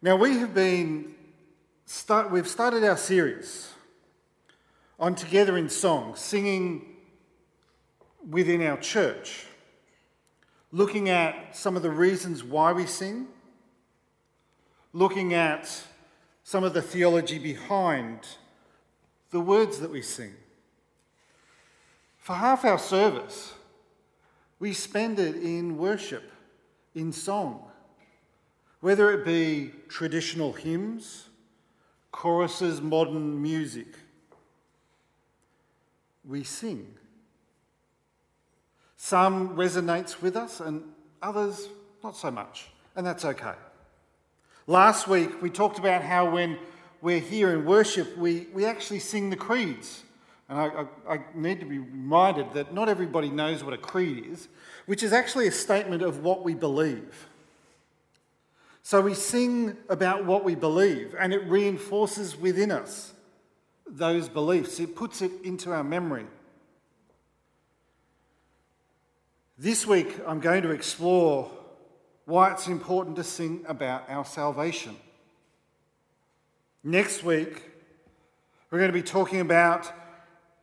Now, we have been, start, we've started our series on Together in Song, singing within our church, looking at some of the reasons why we sing, looking at some of the theology behind the words that we sing. For half our service, we spend it in worship, in song. Whether it be traditional hymns, choruses, modern music, we sing. Some resonates with us and others not so much, and that's okay. Last week we talked about how when we're here in worship, we, we actually sing the creeds. And I, I, I, need to be reminded that not everybody knows what a creed is, which is actually a statement of what we believe. So we sing about what we believe, and it reinforces within us those beliefs, it puts it into our memory. This week, I'm going to explore why it's important to sing about our salvation. Next week, we're going to be talking about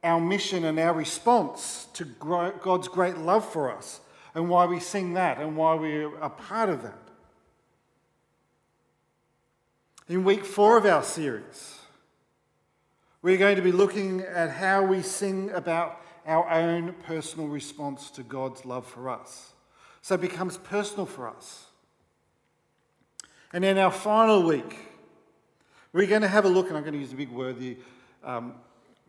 our mission and our response to God's great love for us and why we sing that and why we're a part of that. In week four of our series, we're going to be looking at how we sing about our own personal response to God's love for us. So it becomes personal for us. And in our final week, we're going to have a look, and I'm going to use a big word, um,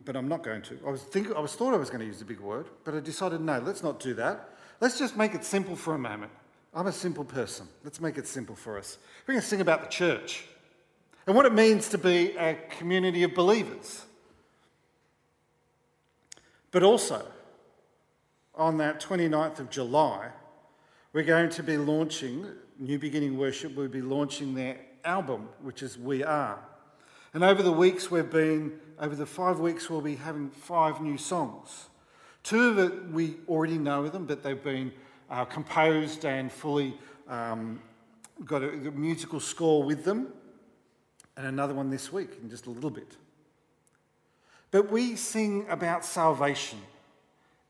but I'm not going to. I was, think, I was thought I was going to use a big word, but I decided no, let's not do that. Let's just make it simple for a moment. I'm a simple person. Let's make it simple for us. We're going to sing about the church and what it means to be a community of believers. But also, on that 29th of July, we're going to be launching, New Beginning Worship We'll be launching their album, which is We Are. And over the weeks, we've been, over the five weeks, we'll be having five new songs. Two of it we already know them, but they've been uh, composed and fully um, got a, a musical score with them and another one this week in just a little bit. But we sing about salvation.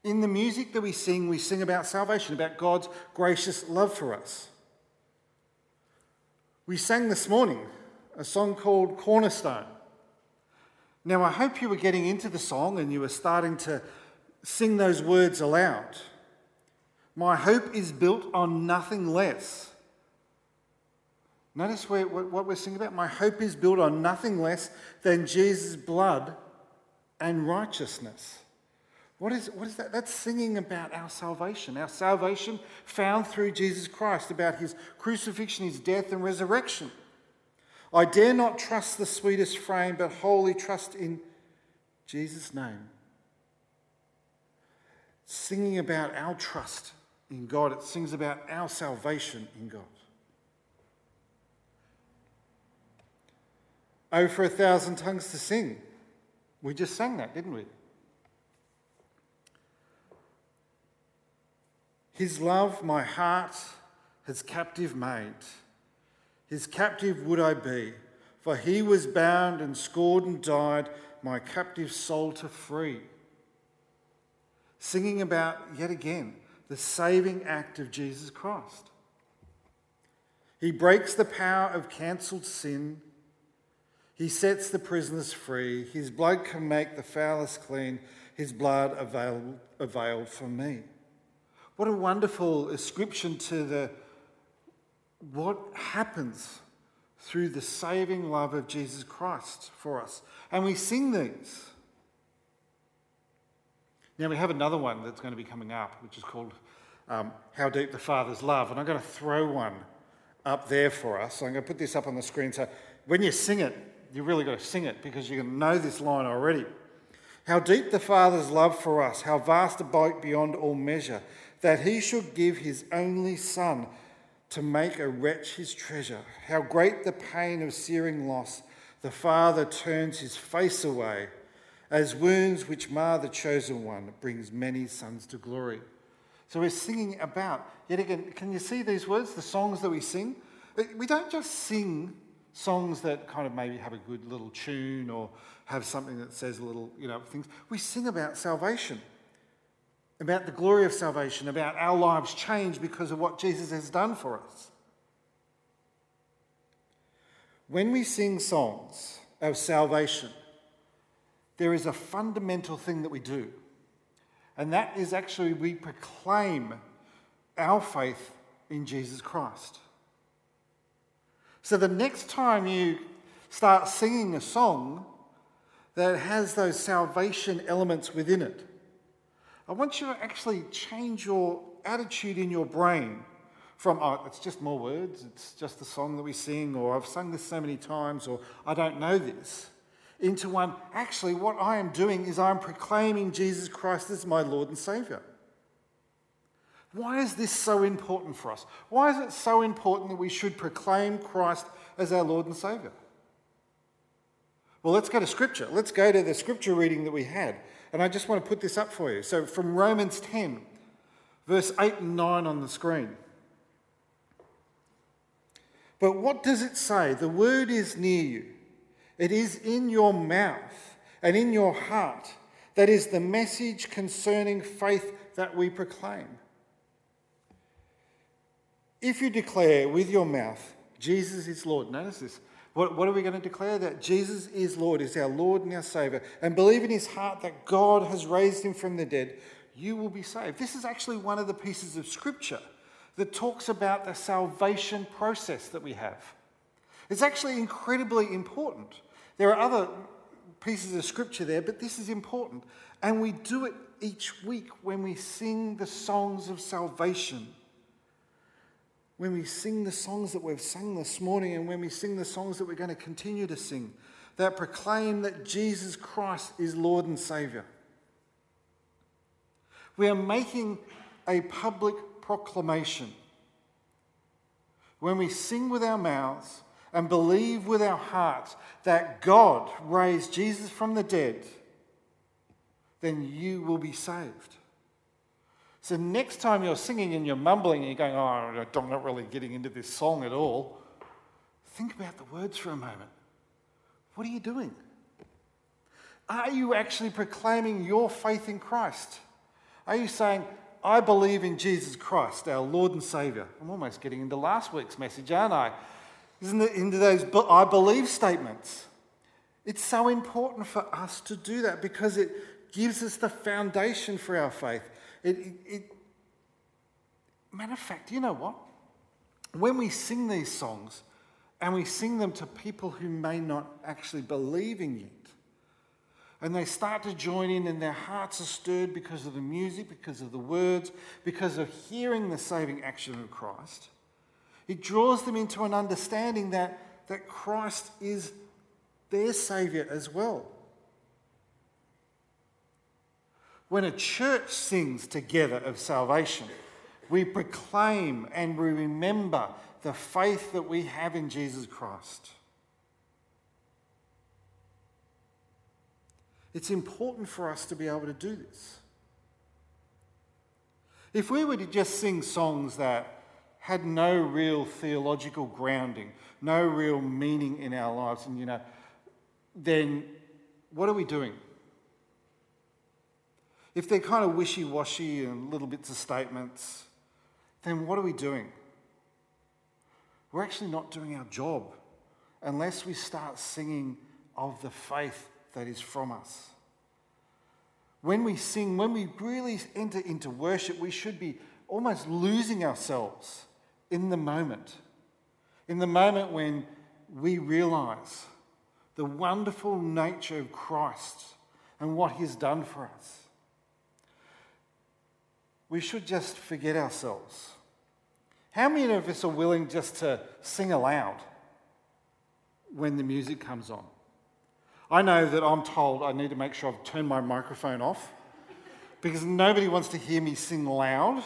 In the music that we sing, we sing about salvation, about God's gracious love for us. We sang this morning a song called Cornerstone. Now, I hope you were getting into the song and you were starting to sing those words aloud. My hope is built on nothing less Notice where, what we're singing about. My hope is built on nothing less than Jesus' blood and righteousness. What is, what is that? That's singing about our salvation, our salvation found through Jesus Christ, about his crucifixion, his death, and resurrection. I dare not trust the sweetest frame, but wholly trust in Jesus' name. Singing about our trust in God, it sings about our salvation in God. Oh, for a thousand tongues to sing. We just sang that, didn't we? His love my heart has captive made. His captive would I be, for he was bound and scored and died, my captive soul to free. Singing about, yet again, the saving act of Jesus Christ. He breaks the power of cancelled sin he sets the prisoners free. His blood can make the foulest clean. His blood availed, availed for me. What a wonderful ascription to the what happens through the saving love of Jesus Christ for us. And we sing these. Now, we have another one that's going to be coming up, which is called um, How Deep the Father's Love. And I'm going to throw one up there for us. So I'm going to put this up on the screen. So when you sing it, you really got to sing it because you can know this line already. How deep the Father's love for us, how vast a boat beyond all measure, that he should give his only Son to make a wretch his treasure. How great the pain of searing loss, the Father turns his face away, as wounds which mar the chosen one brings many sons to glory. So we're singing about, yet again, can you see these words, the songs that we sing? We don't just sing songs that kind of maybe have a good little tune or have something that says a little, you know, things. We sing about salvation, about the glory of salvation, about our lives change because of what Jesus has done for us. When we sing songs of salvation, there is a fundamental thing that we do, and that is actually we proclaim our faith in Jesus Christ. So the next time you start singing a song that has those salvation elements within it, I want you to actually change your attitude in your brain from, oh, it's just more words, it's just a song that we sing, or I've sung this so many times, or I don't know this, into one, actually, what I am doing is I'm proclaiming Jesus Christ as my Lord and Saviour. Why is this so important for us? Why is it so important that we should proclaim Christ as our Lord and Saviour? Well, let's go to Scripture. Let's go to the Scripture reading that we had. And I just want to put this up for you. So, from Romans 10, verse 8 and 9 on the screen. But what does it say? The word is near you, it is in your mouth and in your heart. That is the message concerning faith that we proclaim. If you declare with your mouth, Jesus is Lord, notice this. What, what, are we going to declare? That Jesus is Lord, is our Lord and our Saviour, and believe in his heart that God has raised him from the dead, you will be saved. This is actually one of the pieces of scripture that talks about the salvation process that we have. It's actually incredibly important. There are other pieces of scripture there, but this is important. And we do it each week when we sing the songs of salvation. When we sing the songs that we've sung this morning, and when we sing the songs that we're going to continue to sing, that proclaim that Jesus Christ is Lord and Saviour. We are making a public proclamation. When we sing with our mouths and believe with our hearts that God raised Jesus from the dead, then you will be saved. So, next time you're singing and you're mumbling and you're going, Oh, I'm not really getting into this song at all, think about the words for a moment. What are you doing? Are you actually proclaiming your faith in Christ? Are you saying, I believe in Jesus Christ, our Lord and Saviour. I'm almost getting into last week's message, aren't I? Isn't it into those I believe statements? It's so important for us to do that because it gives us the foundation for our faith. It, it, it, matter of fact, you know what? When we sing these songs and we sing them to people who may not actually believe in you, and they start to join in, and their hearts are stirred because of the music, because of the words, because of hearing the saving action of Christ. It draws them into an understanding that, that Christ is their Saviour as well. When a church sings together of salvation, we proclaim and we remember the faith that we have in Jesus Christ. It's important for us to be able to do this. If we were to just sing songs that had no real theological grounding, no real meaning in our lives, and you know, then what are we doing? If they're kind of wishy washy and little bits of statements, then what are we doing? We're actually not doing our job unless we start singing of the faith that is from us. When we sing, when we really enter into worship, we should be almost losing ourselves in the moment. In the moment when we realize the wonderful nature of Christ and what He's done for us. We should just forget ourselves. How many of us are willing just to sing aloud when the music comes on? I know that I'm told I need to make sure I've turned my microphone off because nobody wants to hear me sing loud.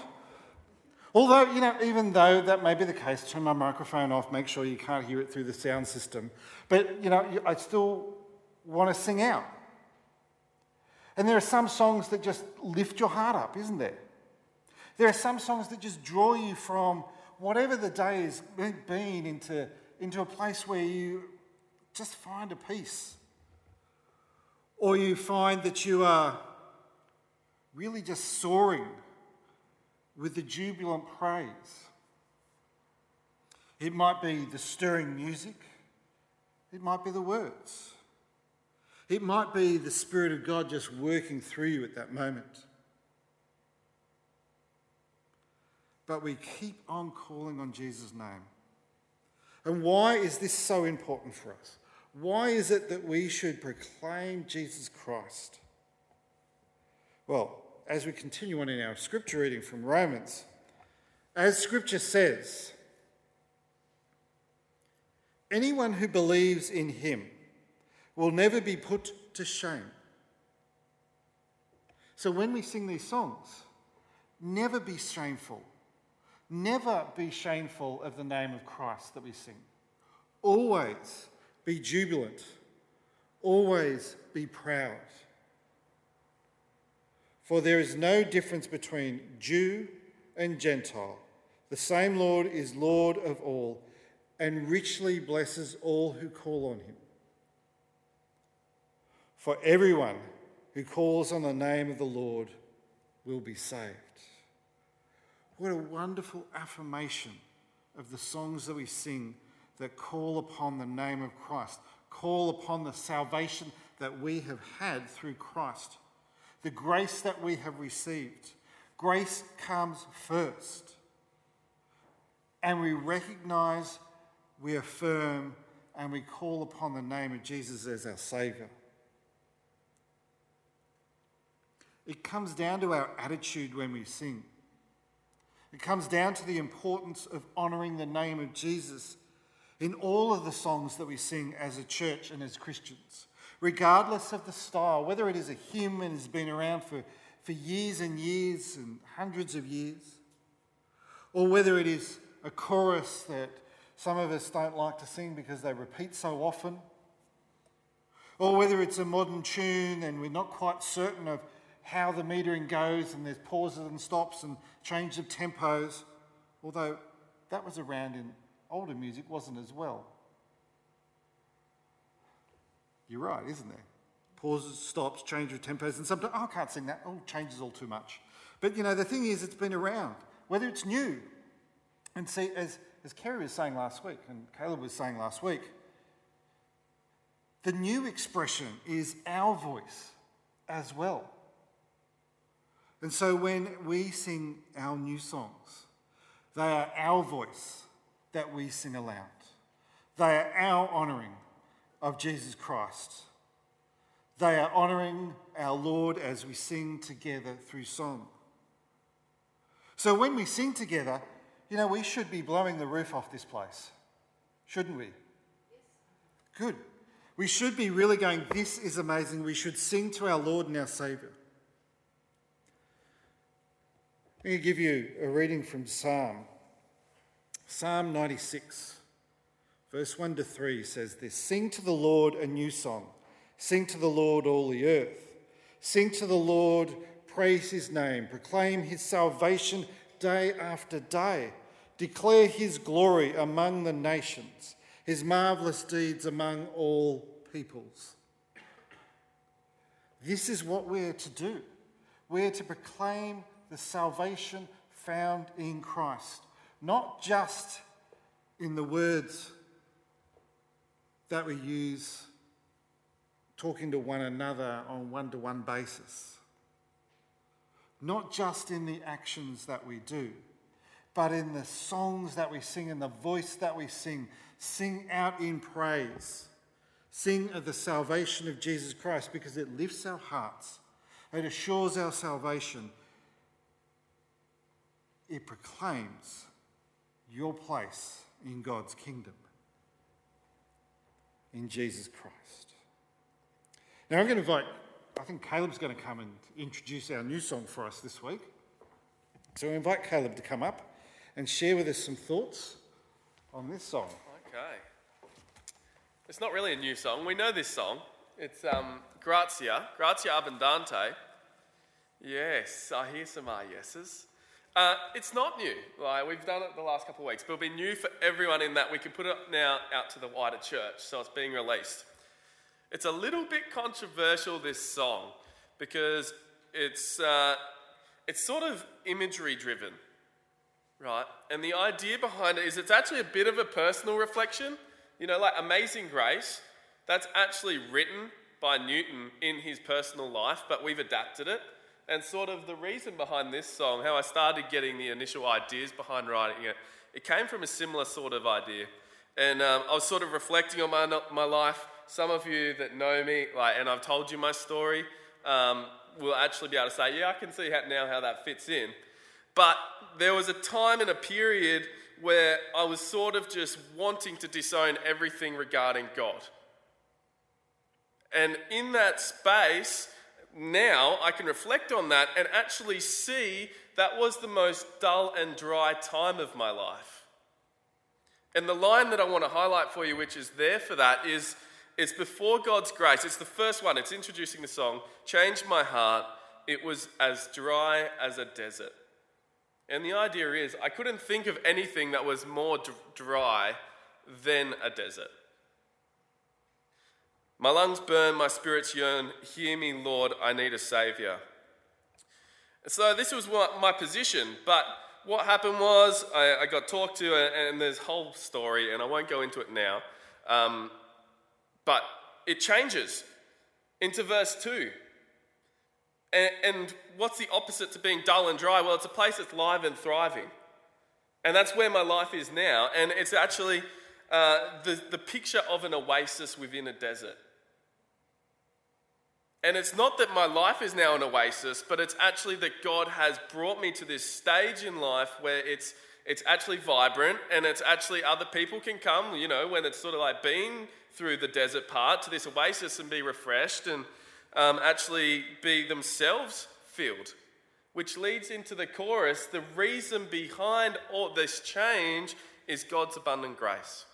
Although, you know, even though that may be the case, turn my microphone off, make sure you can't hear it through the sound system. But, you know, I still want to sing out. And there are some songs that just lift your heart up, isn't there? There are some songs that just draw you from whatever the day has been into into a place where you just find a peace. Or you find that you are really just soaring with the jubilant praise. It might be the stirring music, it might be the words, it might be the Spirit of God just working through you at that moment. But we keep on calling on Jesus' name. And why is this so important for us? Why is it that we should proclaim Jesus Christ? Well, as we continue on in our scripture reading from Romans, as scripture says, anyone who believes in him will never be put to shame. So when we sing these songs, never be shameful. Never be shameful of the name of Christ that we sing. Always be jubilant. Always be proud. For there is no difference between Jew and Gentile. The same Lord is Lord of all and richly blesses all who call on him. For everyone who calls on the name of the Lord will be saved. What a wonderful affirmation of the songs that we sing that call upon the name of Christ, call upon the salvation that we have had through Christ, the grace that we have received. Grace comes first. And we recognize, we affirm, and we call upon the name of Jesus as our Saviour. It comes down to our attitude when we sing. It comes down to the importance of honouring the name of Jesus in all of the songs that we sing as a church and as Christians, regardless of the style, whether it is a hymn and has been around for, for years and years and hundreds of years, or whether it is a chorus that some of us don't like to sing because they repeat so often, or whether it's a modern tune and we're not quite certain of how the metering goes and there's pauses and stops and change of tempos, although that was around in older music, wasn't as well. You're right, isn't there? Pauses, stops, change of tempos, and sometimes, oh, I can't sing that. Oh, changes all too much. But you know, the thing is, it's been around, whether it's new. And see, as, as Kerry was saying last week, and Caleb was saying last week, the new expression is our voice as well. And so when we sing our new songs, they are our voice that we sing aloud. They are our honouring of Jesus Christ. They are honouring our Lord as we sing together through song. So when we sing together, you know, we should be blowing the roof off this place, shouldn't we? Good. We should be really going, This is amazing. We should sing to our Lord and our Saviour. I'm going to give you a reading from Psalm. Psalm 96, verse 1 to 3 says this Sing to the Lord a new song. Sing to the Lord all the earth. Sing to the Lord, praise his name. Proclaim his salvation day after day. Declare his glory among the nations, his marvelous deeds among all peoples. This is what we're to do. We're to proclaim the salvation found in Christ, not just in the words that we use talking to one another on one to one basis, not just in the actions that we do, but in the songs that we sing, in the voice that we sing. Sing out in praise. Sing of the salvation of Jesus Christ because it lifts our hearts, it assures our salvation it proclaims your place in God's kingdom in Jesus Christ. Now, I'm going to invite, I think Caleb's going to come and introduce our new song for us this week. So I invite Caleb to come up and share with us some thoughts on this song. Okay. It's not really a new song. We know this song. It's um, Grazia, Grazia Abundante. Yes, I hear some ah yeses. Uh, it's not new. Like we've done it the last couple of weeks, but it'll be new for everyone in that we can put it now out to the wider church. So it's being released. It's a little bit controversial this song because it's uh, it's sort of imagery driven, right? And the idea behind it is it's actually a bit of a personal reflection. You know, like Amazing Grace, that's actually written by Newton in his personal life, but we've adapted it. And sort of the reason behind this song, how I started getting the initial ideas behind writing it, it came from a similar sort of idea. And um, I was sort of reflecting on my, my life. Some of you that know me, like, and I've told you my story, um, will actually be able to say, yeah, I can see how, now how that fits in. But there was a time and a period where I was sort of just wanting to disown everything regarding God. And in that space, now I can reflect on that and actually see that was the most dull and dry time of my life. And the line that I want to highlight for you, which is there for that, is it's before God's grace. It's the first one, it's introducing the song, Changed My Heart. It was as dry as a desert. And the idea is, I couldn't think of anything that was more dry than a desert. My lungs burn, my spirits yearn. Hear me, Lord, I need a Savior. So, this was my position, but what happened was I, I got talked to, and, there's a whole story, and I won't go into it now. Um, but it changes into verse 2. And, and what's the opposite to being dull and dry? Well, it's a place that's live and thriving. And that's where my life is now. And it's actually uh, the, the picture of an oasis within a desert. And it's not that my life is now an oasis, but it's actually that God has brought me to this stage in life where it's, it's actually vibrant and it's actually other people can come, you know, when it's sort of like being through the desert part to this oasis and be refreshed and um, actually be themselves filled. Which leads into the chorus the reason behind all this change is God's abundant grace.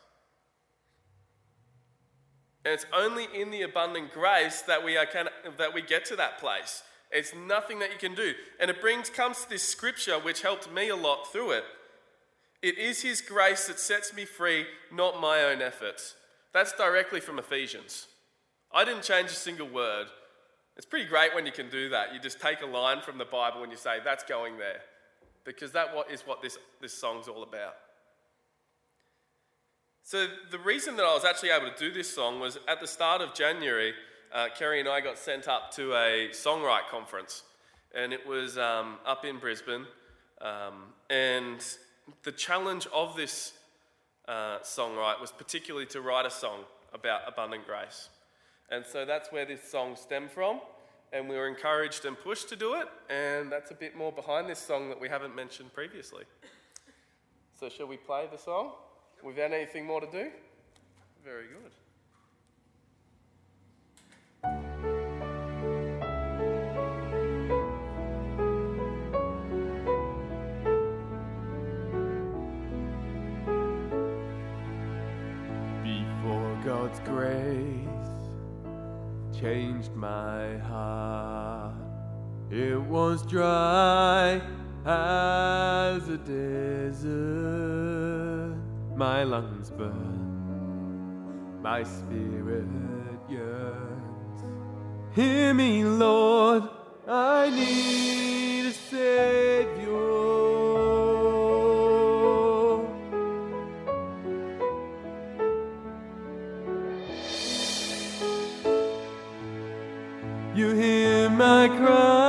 And it's only in the abundant grace that we, are, can, that we get to that place. It's nothing that you can do. And it brings comes to this scripture which helped me a lot through it. It is his grace that sets me free, not my own efforts. That's directly from Ephesians. I didn't change a single word. It's pretty great when you can do that. You just take a line from the Bible and you say, that's going there. Because that is what this, this song's all about. So, the reason that I was actually able to do this song was at the start of January, uh, Kerry and I got sent up to a songwrite conference, and it was um, up in Brisbane. Um, and the challenge of this uh, songwrite was particularly to write a song about abundant grace. And so that's where this song stemmed from. And we were encouraged and pushed to do it. And that's a bit more behind this song that we haven't mentioned previously. So, shall we play the song? Without anything more to do? Very good. Before God's grace changed my heart, it was dry as a desert my lungs burn, my spirit yearns. Hear me, Lord, I need a Savior. You hear my cry,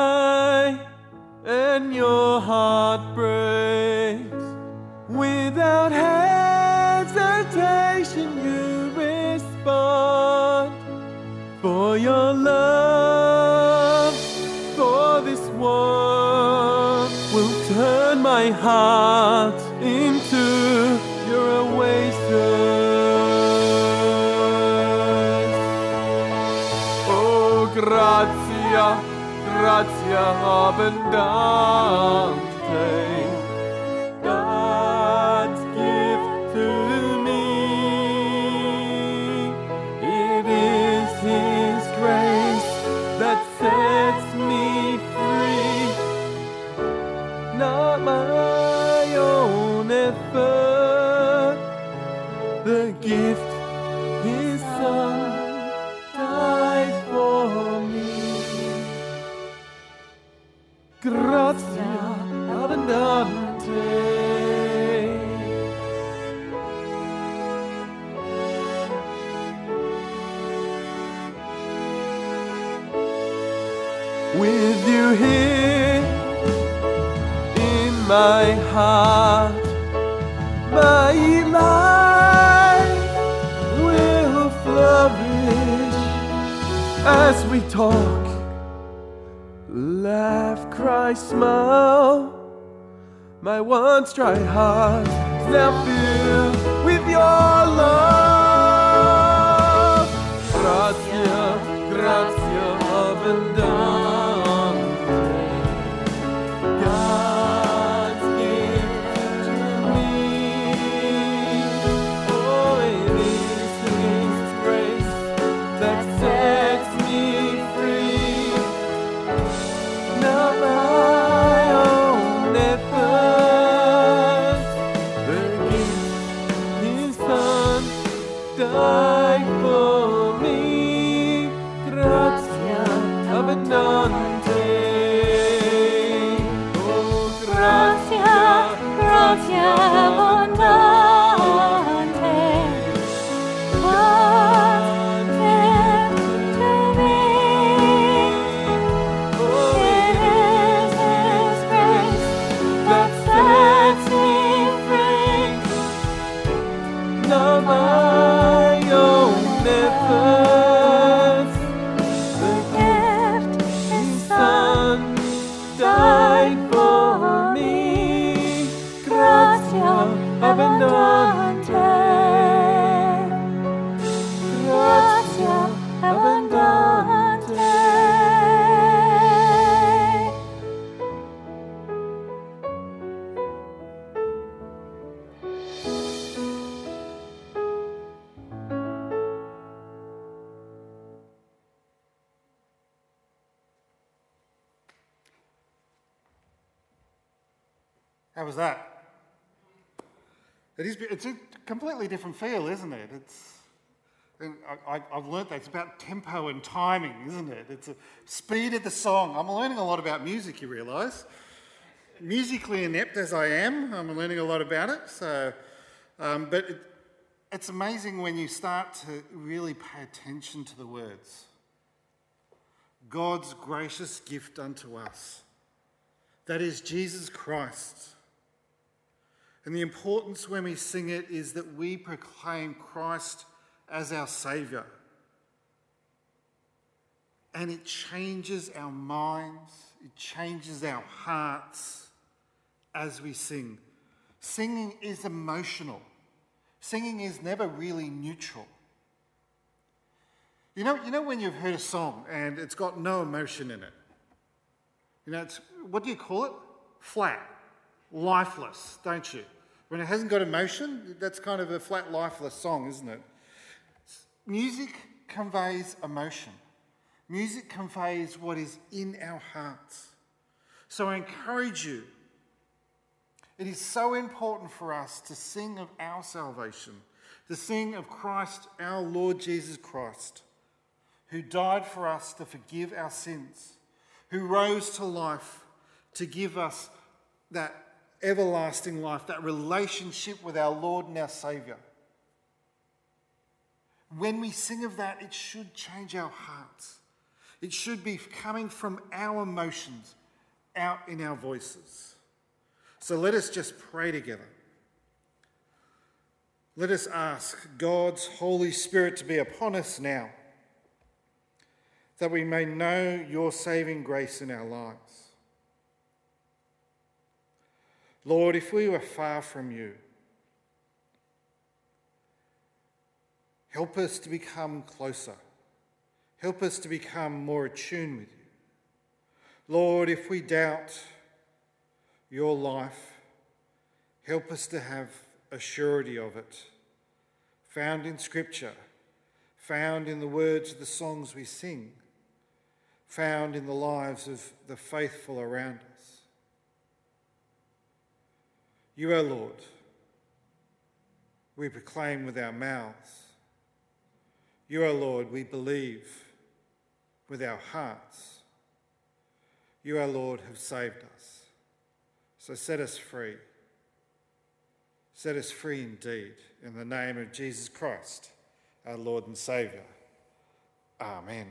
gratia abundante. Laugh, cry, smile. My once dry heart now filled with your love. How was that? It is, it's a completely different feel, isn't it? It's, I, I've learnt that it's about tempo and timing, isn't it? It's a speed of the song. I'm learning a lot about music, you realise. Musically inept as I am, I'm learning a lot about it. So, um, but it, it's amazing when you start to really pay attention to the words. God's gracious gift unto us. That is Jesus Christ. And the importance when we sing it is that we proclaim Christ as our Saviour. And it changes our minds, it changes our hearts as we sing. Singing is emotional, singing is never really neutral. You know, you know when you've heard a song and it's got no emotion in it? You know, it's, what do you call it? Flat, lifeless, don't you? When it hasn't got emotion, that's kind of a flat, lifeless song, isn't it? Music conveys emotion. Music conveys what is in our hearts. So I encourage you. It is so important for us to sing of our salvation, to sing of Christ, our Lord Jesus Christ, who died for us to forgive our sins, who rose to life to give us that everlasting life, that relationship with our Lord and our Saviour. When we sing of that, it should change our hearts. It should be coming from our emotions out in our voices. So let us just pray together. Let us ask God's Holy Spirit to be upon us now, that we may know your saving grace in our lives. Lord, if we were far from you, help us to become closer. Help us to become more attuned with you. Lord, if we doubt your life, help us to have a surety of it, found in Scripture, found in the words of the songs we sing, found in the lives of the faithful around us. You, our Lord, we proclaim with our mouths. You, O Lord, we believe with our hearts. You, O Lord, have saved us. So set us free. Set us free indeed. In the name of Jesus Christ, our Lord and Saviour. Amen.